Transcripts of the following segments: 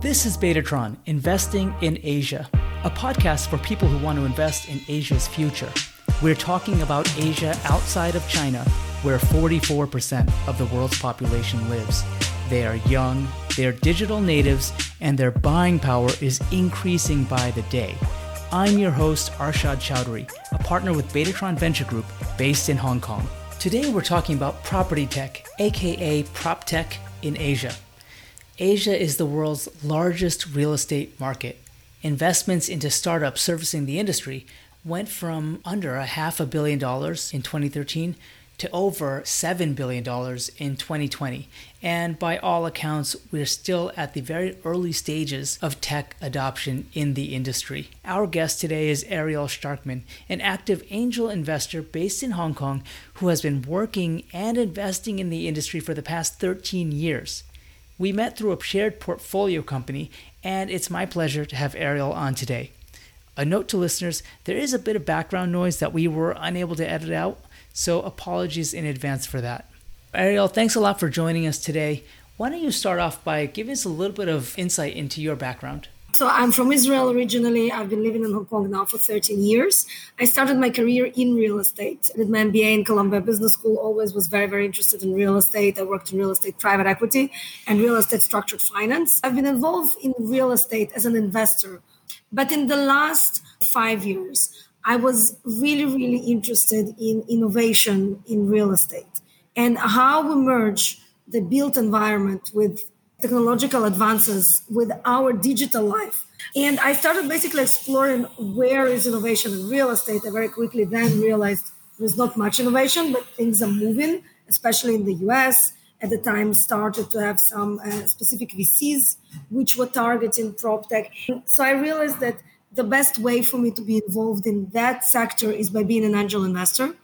This is Betatron, Investing in Asia, a podcast for people who want to invest in Asia's future. We're talking about Asia outside of China, where 44% of the world's population lives. They are young, they're digital natives, and their buying power is increasing by the day. I'm your host, Arshad Chowdhury, a partner with Betatron Venture Group based in Hong Kong. Today we're talking about property tech, aka prop tech, in Asia. Asia is the world's largest real estate market. Investments into startups servicing the industry went from under a half a billion dollars in 2013 to over $7 billion in 2020. And by all accounts, we're still at the very early stages of tech adoption in the industry. Our guest today is Ariel Starkman, an active angel investor based in Hong Kong who has been working and investing in the industry for the past 13 years. We met through a shared portfolio company, and it's my pleasure to have Ariel on today. A note to listeners there is a bit of background noise that we were unable to edit out, so apologies in advance for that. Ariel, thanks a lot for joining us today. Why don't you start off by giving us a little bit of insight into your background? So I'm from Israel originally. I've been living in Hong Kong now for 13 years. I started my career in real estate. I did my MBA in Columbia Business School. Always was very, very interested in real estate. I worked in real estate private equity and real estate structured finance. I've been involved in real estate as an investor. But in the last five years, I was really, really interested in innovation in real estate and how we merge the built environment with technological advances with our digital life. And I started basically exploring where is innovation in real estate. I very quickly then realized there's not much innovation, but things are moving, especially in the US. At the time, started to have some uh, specific VCs which were targeting prop tech. So I realized that the best way for me to be involved in that sector is by being an angel investor.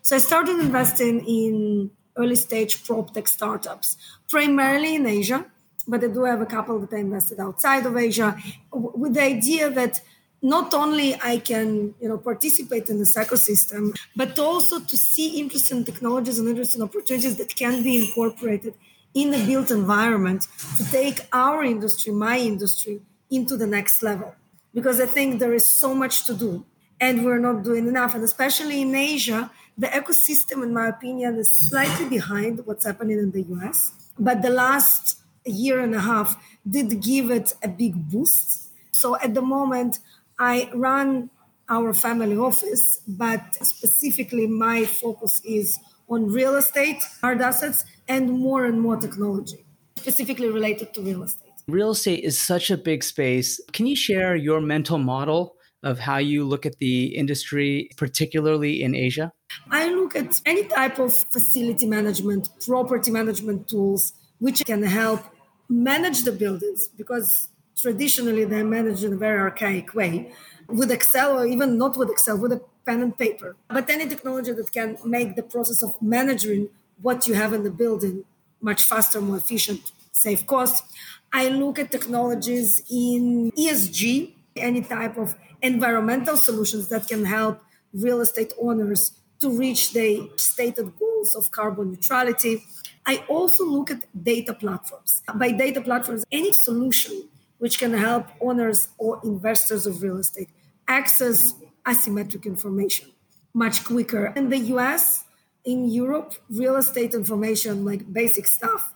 So I started investing in early stage prop tech startups, primarily in Asia but I do have a couple that I invested outside of Asia with the idea that not only I can, you know, participate in this ecosystem, but also to see interesting technologies and interesting opportunities that can be incorporated in the built environment to take our industry, my industry, into the next level. Because I think there is so much to do and we're not doing enough. And especially in Asia, the ecosystem, in my opinion, is slightly behind what's happening in the US. But the last a year and a half did give it a big boost. So at the moment, I run our family office, but specifically my focus is on real estate, hard assets, and more and more technology, specifically related to real estate. Real estate is such a big space. Can you share your mental model of how you look at the industry, particularly in Asia? I look at any type of facility management, property management tools, which can help manage the buildings because traditionally they're managed in a very archaic way with Excel or even not with Excel, with a pen and paper. But any technology that can make the process of managing what you have in the building much faster, more efficient, save costs. I look at technologies in ESG, any type of environmental solutions that can help real estate owners to reach their stated goals of carbon neutrality. I also look at data platforms. By data platforms, any solution which can help owners or investors of real estate access asymmetric information much quicker. In the US, in Europe, real estate information, like basic stuff,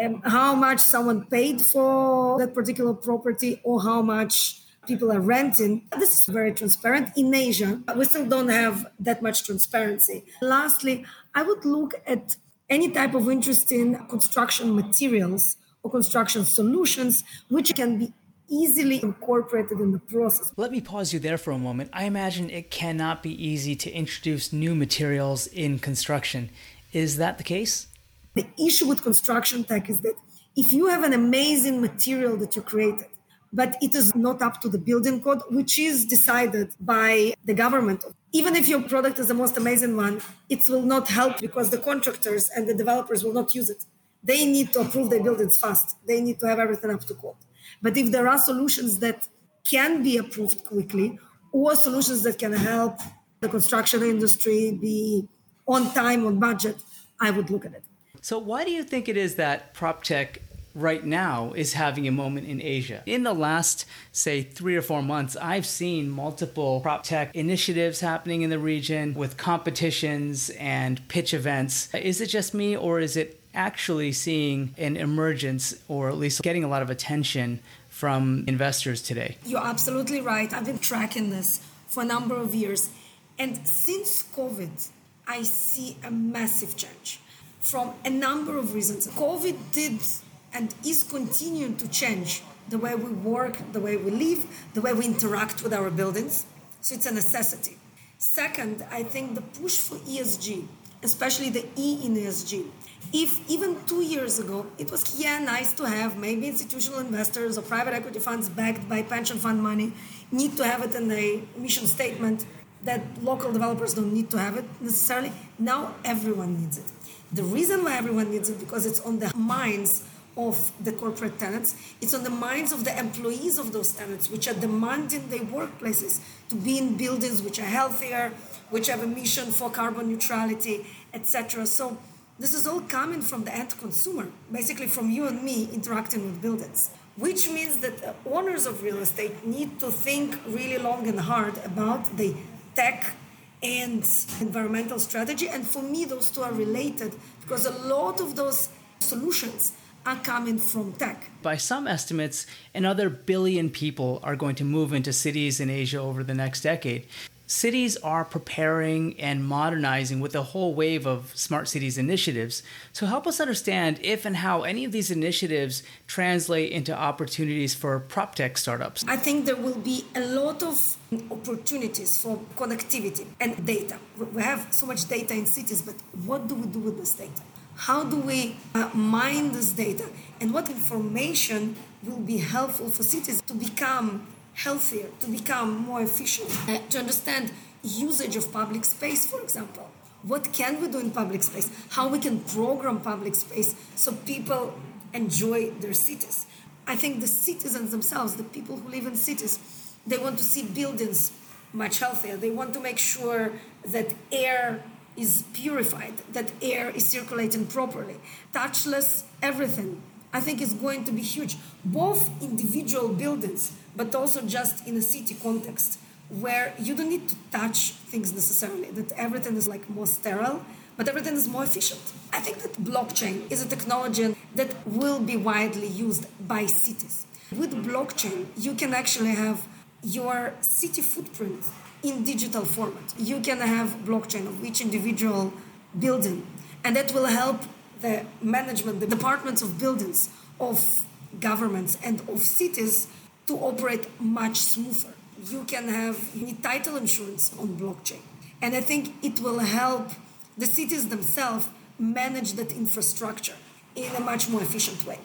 um, how much someone paid for that particular property or how much people are renting. This is very transparent. In Asia, we still don't have that much transparency. Lastly, I would look at any type of interesting construction materials or construction solutions which can be easily incorporated in the process. Let me pause you there for a moment. I imagine it cannot be easy to introduce new materials in construction. Is that the case? The issue with construction tech is that if you have an amazing material that you created, but it is not up to the building code, which is decided by the government. Even if your product is the most amazing one, it will not help because the contractors and the developers will not use it. They need to approve their buildings fast. They need to have everything up to code. But if there are solutions that can be approved quickly or solutions that can help the construction industry be on time, on budget, I would look at it. So, why do you think it is that prop tech right now is having a moment in Asia. In the last, say, three or four months, I've seen multiple prop tech initiatives happening in the region with competitions and pitch events. Is it just me, or is it actually seeing an emergence, or at least getting a lot of attention from investors today? You're absolutely right. I've been tracking this for a number of years. And since COVID, I see a massive change from a number of reasons. COVID did and is continuing to change the way we work, the way we live, the way we interact with our buildings. So it's a necessity. Second, I think the push for ESG, especially the E in ESG. If even two years ago it was yeah nice to have maybe institutional investors or private equity funds backed by pension fund money need to have it in a mission statement that local developers don't need to have it necessarily. Now everyone needs it. The reason why everyone needs it because it's on the minds of the corporate tenants. It's on the minds of the employees of those tenants, which are demanding their workplaces to be in buildings which are healthier, which have a mission for carbon neutrality, etc. So this is all coming from the end consumer, basically from you and me interacting with buildings which means that owners of real estate need to think really long and hard about the tech and environmental strategy. And for me, those two are related because a lot of those solutions are coming from tech. By some estimates, another billion people are going to move into cities in Asia over the next decade cities are preparing and modernizing with a whole wave of smart cities initiatives. So, help us understand if and how any of these initiatives translate into opportunities for prop tech startups. I think there will be a lot of opportunities for connectivity and data. We have so much data in cities, but what do we do with this data? How do we uh, mine this data? And what information will be helpful for cities to become healthier, to become more efficient, uh, to understand usage of public space, for example. What can we do in public space? How we can program public space so people enjoy their cities. I think the citizens themselves, the people who live in cities, they want to see buildings much healthier. They want to make sure that air is purified, that air is circulating properly. Touchless everything, I think, is going to be huge. Both individual buildings but also just in a city context where you don't need to touch things necessarily, that everything is like more sterile, but everything is more efficient. I think that blockchain is a technology that will be widely used by cities. With blockchain, you can actually have your city footprint in digital format. You can have blockchain of each individual building, and that will help the management, the departments of buildings, of governments, and of cities to operate much smoother. You can have title insurance on blockchain. And I think it will help the cities themselves manage that infrastructure in a much more efficient way.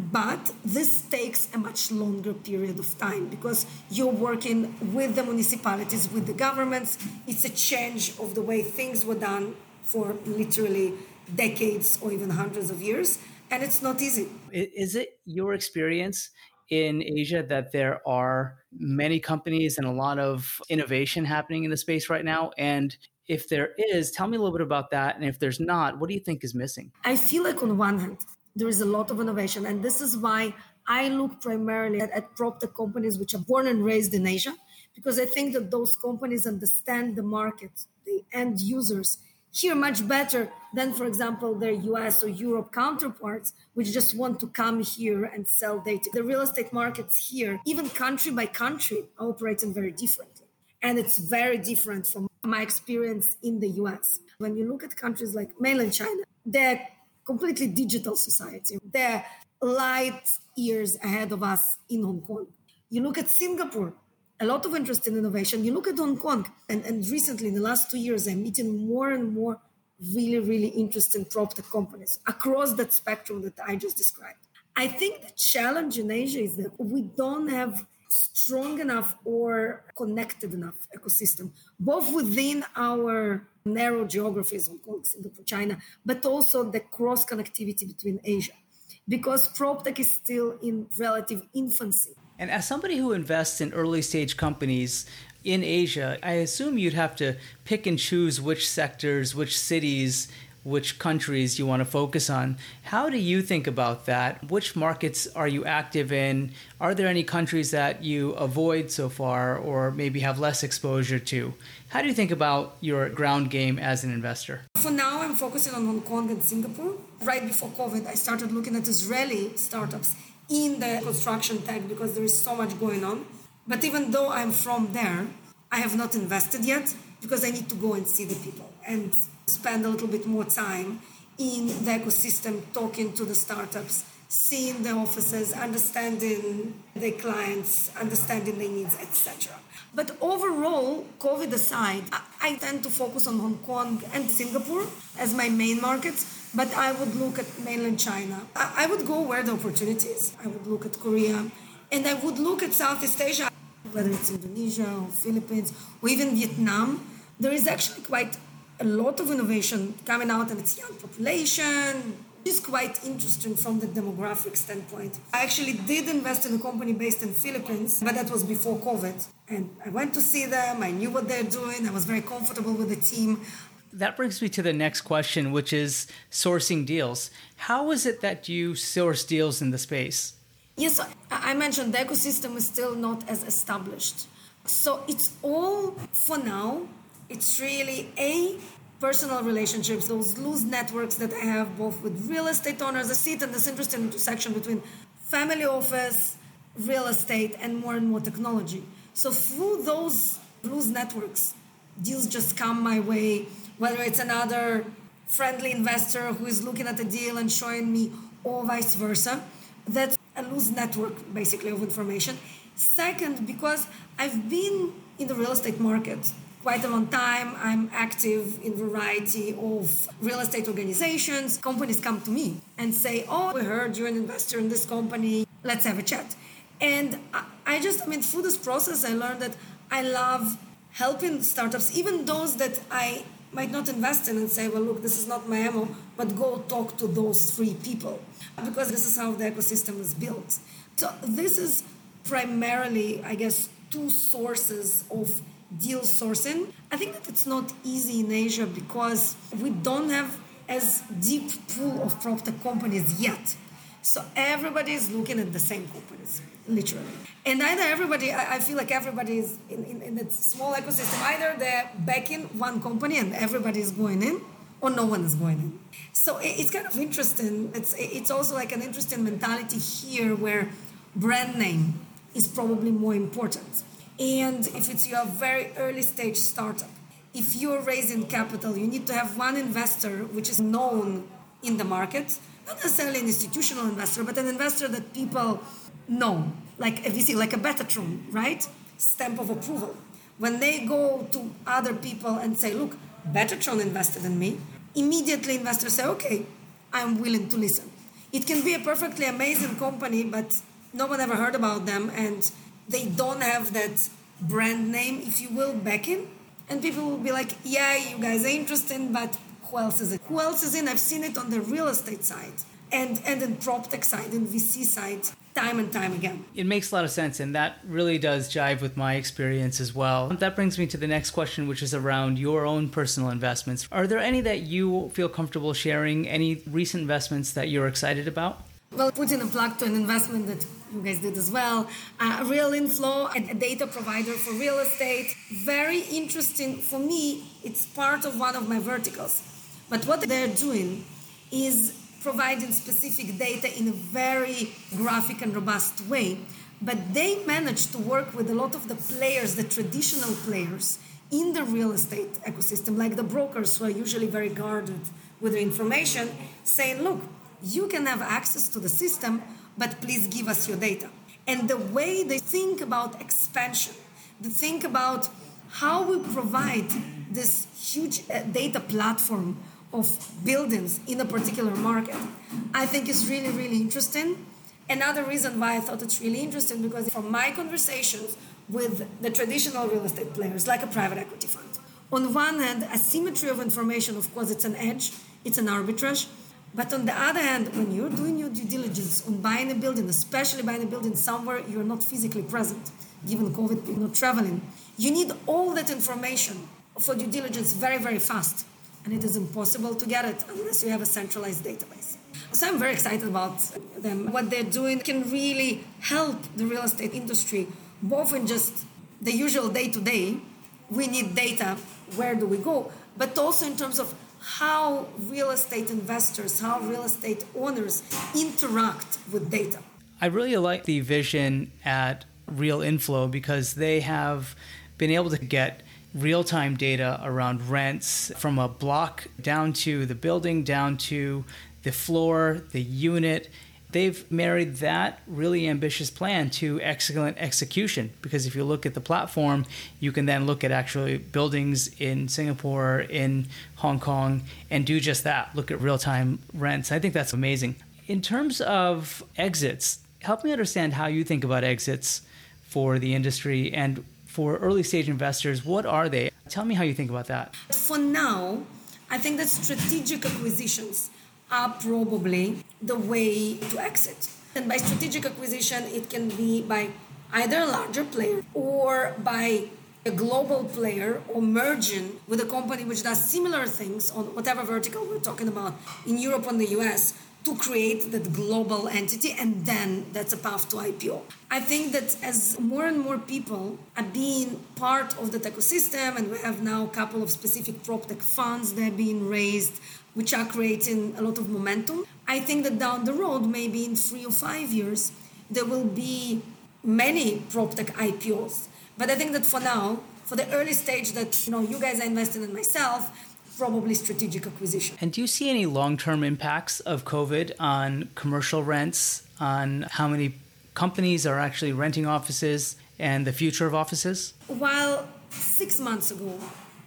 But this takes a much longer period of time because you're working with the municipalities, with the governments. It's a change of the way things were done for literally decades or even hundreds of years. And it's not easy. Is it your experience in Asia that there are many companies and a lot of innovation happening in the space right now? And if there is, tell me a little bit about that. And if there's not, what do you think is missing? I feel like, on one hand, there is a lot of innovation. And this is why I look primarily at, at prop tech companies which are born and raised in Asia, because I think that those companies understand the market, the end users, here much better than, for example, their US or Europe counterparts, which just want to come here and sell data. The real estate markets here, even country by country, are operating very differently. And it's very different from my experience in the US. When you look at countries like mainland China, they're completely digital society. They're light years ahead of us in Hong Kong. You look at Singapore, a lot of interest in innovation. You look at Hong Kong, and, and recently in the last two years, I'm meeting more and more really, really interesting prop tech companies across that spectrum that I just described. I think the challenge in Asia is that we don't have strong enough or connected enough ecosystem, both within our narrow geographies, Hong Kong, Singapore, China, but also the cross connectivity between Asia. Because prop tech is still in relative infancy. And as somebody who invests in early stage companies in Asia, I assume you'd have to pick and choose which sectors, which cities which countries you want to focus on. How do you think about that? Which markets are you active in? Are there any countries that you avoid so far or maybe have less exposure to? How do you think about your ground game as an investor? For now, I'm focusing on Hong Kong and Singapore. Right before COVID, I started looking at Israeli startups in the construction tech because there is so much going on. But even though I'm from there, I have not invested yet because I need to go and see the people and spend a little bit more time in the ecosystem, talking to the startups, seeing the offices, understanding the clients, understanding their needs, etc. But overall, COVID aside, I tend to focus on Hong Kong and Singapore as my main markets, but I would look at mainland China. I would go where the opportunities. I would look at Korea, and I would look at Southeast Asia, whether it's Indonesia or Philippines or even Vietnam. There is actually quite a lot of innovation coming out, and it's young population. It's quite interesting from the demographic standpoint. I actually did invest in a company based in Philippines, but that was before COVID. And I went to see them. I knew what they're doing. I was very comfortable with the team. That brings me to the next question, which is sourcing deals. How is it that you source deals in the space? Yes, I mentioned the ecosystem is still not as established. So it's all for now it's really a personal relationships, those loose networks that I have both with real estate owners. I see it in this interesting intersection between family office, real estate, and more and more technology. So through those loose networks, deals just come my way, whether it's another friendly investor who is looking at a deal and showing me, or vice versa. That's a loose network, basically, of information. Second, because I've been in the real estate market quite a long time. I'm active in variety of real estate organizations. Companies come to me and say, "Oh, we heard you're an investor in this company. Let's have a chat." And I just, I mean, through this process, I learned that I love helping startups, even those that I might not invest in, and say, "Well, look, this is not my ammo," but go talk to those three people because this is how the ecosystem is built. So this is primarily, I guess, two sources of deal sourcing. I think that it's not easy in Asia because we don't have as deep pool of prop tech companies yet. So everybody is looking at the same companies, literally. And either everybody, I feel like everybody is in, in, in small ecosystem, either they're backing one company and everybody is going in, or no one is going in. So it's kind of interesting. It's, it's also like an interesting mentality here where brand name is probably more important and if it's your very early stage startup, if you're raising capital, you need to have one investor which is known in the market, not necessarily an institutional investor, but an investor that people know, like a VC, like a Betatron, right? Stamp of approval. When they go to other people and say, look, Betatron invested in me, immediately investors say, okay, I'm willing to listen. It can be a perfectly amazing company, but no one ever heard about them and they don't have that brand name, if you will, backing. And people will be like, yeah, you guys are interesting, but who else is it? Who else is in? I've seen it on the real estate side and, and in prop tech side and VC side time and time again. It makes a lot of sense, and that really does jive with my experience as well. That brings me to the next question, which is around your own personal investments. Are there any that you feel comfortable sharing? Any recent investments that you're excited about? Well, putting a plug to an investment that you guys did as well. Uh, real Inflow, a data provider for real estate. Very interesting for me. It's part of one of my verticals. But what they're doing is providing specific data in a very graphic and robust way. But they managed to work with a lot of the players, the traditional players in the real estate ecosystem, like the brokers who are usually very guarded with the information, saying, look, you can have access to the system, but please give us your data. And the way they think about expansion, they think about how we provide this huge uh, data platform of buildings in a particular market, I think is really, really interesting. Another reason why I thought it's really interesting because from my conversations with the traditional real estate players, like a private equity fund, on one hand, asymmetry of information, of course, it's an edge, it's an arbitrage. But on the other hand, when you're doing your due diligence on buying a building, especially buying a building somewhere you're not physically present, given COVID, you're not traveling, you need all that information for due diligence very, very fast. and it is impossible to get it unless you have a centralized database. So I'm very excited about them. What they're doing can really help the real estate industry, both in just the usual day to day, we need data, where do we go, but also in terms of how real estate investors, how real estate owners interact with data. I really like the vision at Real Inflow because they have been able to get real time data around rents from a block down to the building, down to the floor, the unit. They've married that really ambitious plan to excellent execution because if you look at the platform, you can then look at actually buildings in Singapore, in Hong Kong, and do just that look at real time rents. I think that's amazing. In terms of exits, help me understand how you think about exits for the industry and for early stage investors. What are they? Tell me how you think about that. For now, I think that strategic acquisitions are probably the way to exit. And by strategic acquisition, it can be by either a larger player or by a global player or merging with a company which does similar things on whatever vertical we're talking about in Europe and the US to create that global entity and then that's a path to IPO. I think that as more and more people are being part of that ecosystem and we have now a couple of specific prop tech funds that are being raised which are creating a lot of momentum. I think that down the road, maybe in three or five years, there will be many prop tech IPOs. But I think that for now, for the early stage that you know you guys are investing in myself, probably strategic acquisition. And do you see any long-term impacts of COVID on commercial rents, on how many companies are actually renting offices and the future of offices? While six months ago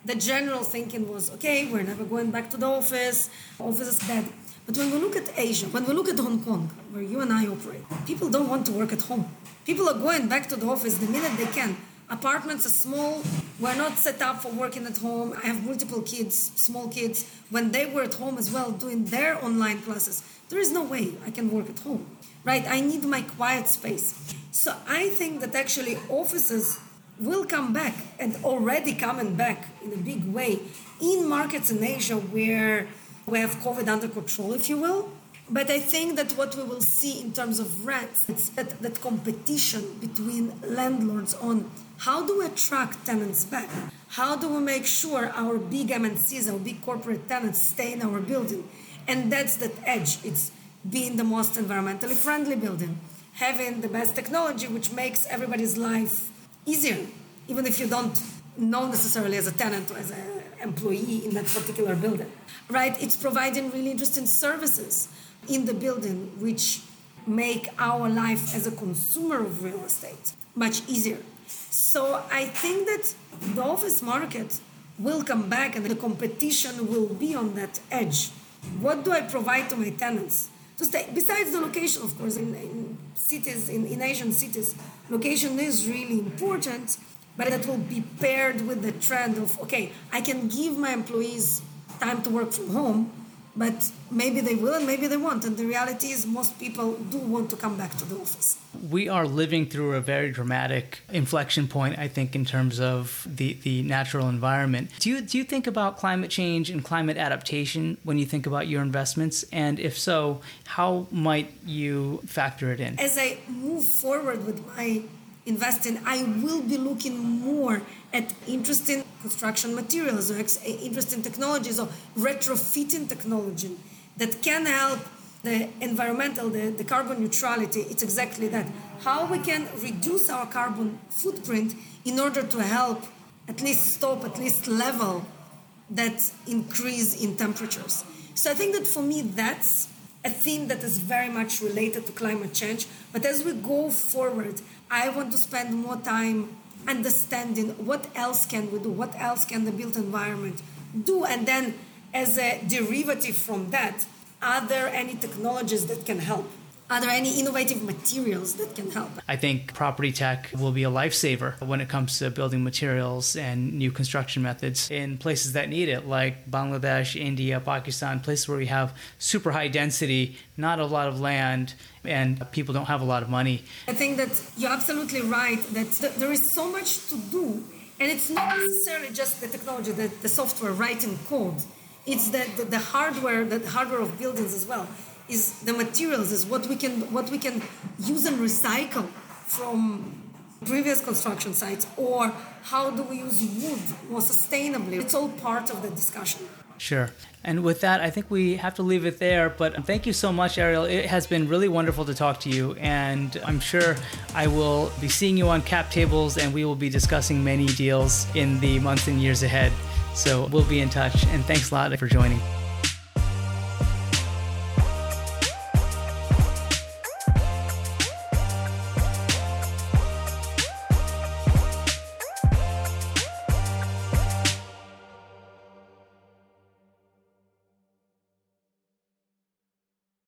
the general thinking was okay, we're never going back to the office, office is dead. But when we look at Asia, when we look at Hong Kong, where you and I operate, people don't want to work at home. People are going back to the office the minute they can. Apartments are small. We're not set up for working at home. I have multiple kids, small kids. When they were at home as well, doing their online classes, there is no way I can work at home, right? I need my quiet space. So I think that actually offices will come back and already coming back in a big way in markets in Asia where we have COVID under control, if you will. But I think that what we will see in terms of rents, it's that, that competition between landlords on how do we attract tenants back? How do we make sure our big MNCs, our big corporate tenants stay in our building? And that's that edge. It's being the most environmentally friendly building, having the best technology, which makes everybody's life easier, even if you don't know necessarily as a tenant or as an employee in that particular building. Right? It's providing really interesting services in the building which make our life as a consumer of real estate much easier. So I think that the office market will come back and the competition will be on that edge. What do I provide to my tenants? To stay, besides the location, of course, in, in cities, in, in Asian cities, location is really important, but that will be paired with the trend of okay, I can give my employees time to work from home, but maybe they will and maybe they won't. And the reality is, most people do want to come back to the office. We are living through a very dramatic inflection point, I think, in terms of the, the natural environment. Do you, do you think about climate change and climate adaptation when you think about your investments? And if so, how might you factor it in? As I move forward with my investing, I will be looking more at interesting construction materials or eh, interesting technologies or retrofitting technology that can help the environmental, the, the carbon neutrality. It's exactly that. How we can reduce our carbon footprint in order to help at least stop, at least level that increase in temperatures. So I think that for me, that's a theme that is very much related to climate change. But as we go forward, I want to spend more time understanding what else can we do, what else can the built environment do, and then as a derivative from that, are there any technologies that can help? Are there any innovative materials that can help? I think property tech will be a lifesaver when it comes to building materials and new construction methods in places that need it, like Bangladesh, India, Pakistan, places where we have super high density, not a lot of land, and people don't have a lot of money. I think that you're absolutely right that there is so much to do, and it's not necessarily just the technology, the, the software writing code it's the, the, the hardware, the hardware of buildings as well, is the materials, is what we can what we can use and recycle from previous construction sites, or how do we use wood more sustainably? It's all part of the discussion. Sure. And with that, I think we have to leave it there. But thank you so much, Ariel. It has been really wonderful to talk to you. And I'm sure I will be seeing you on cap tables and we will be discussing many deals in the months and years ahead. So we'll be in touch. And thanks a lot for joining.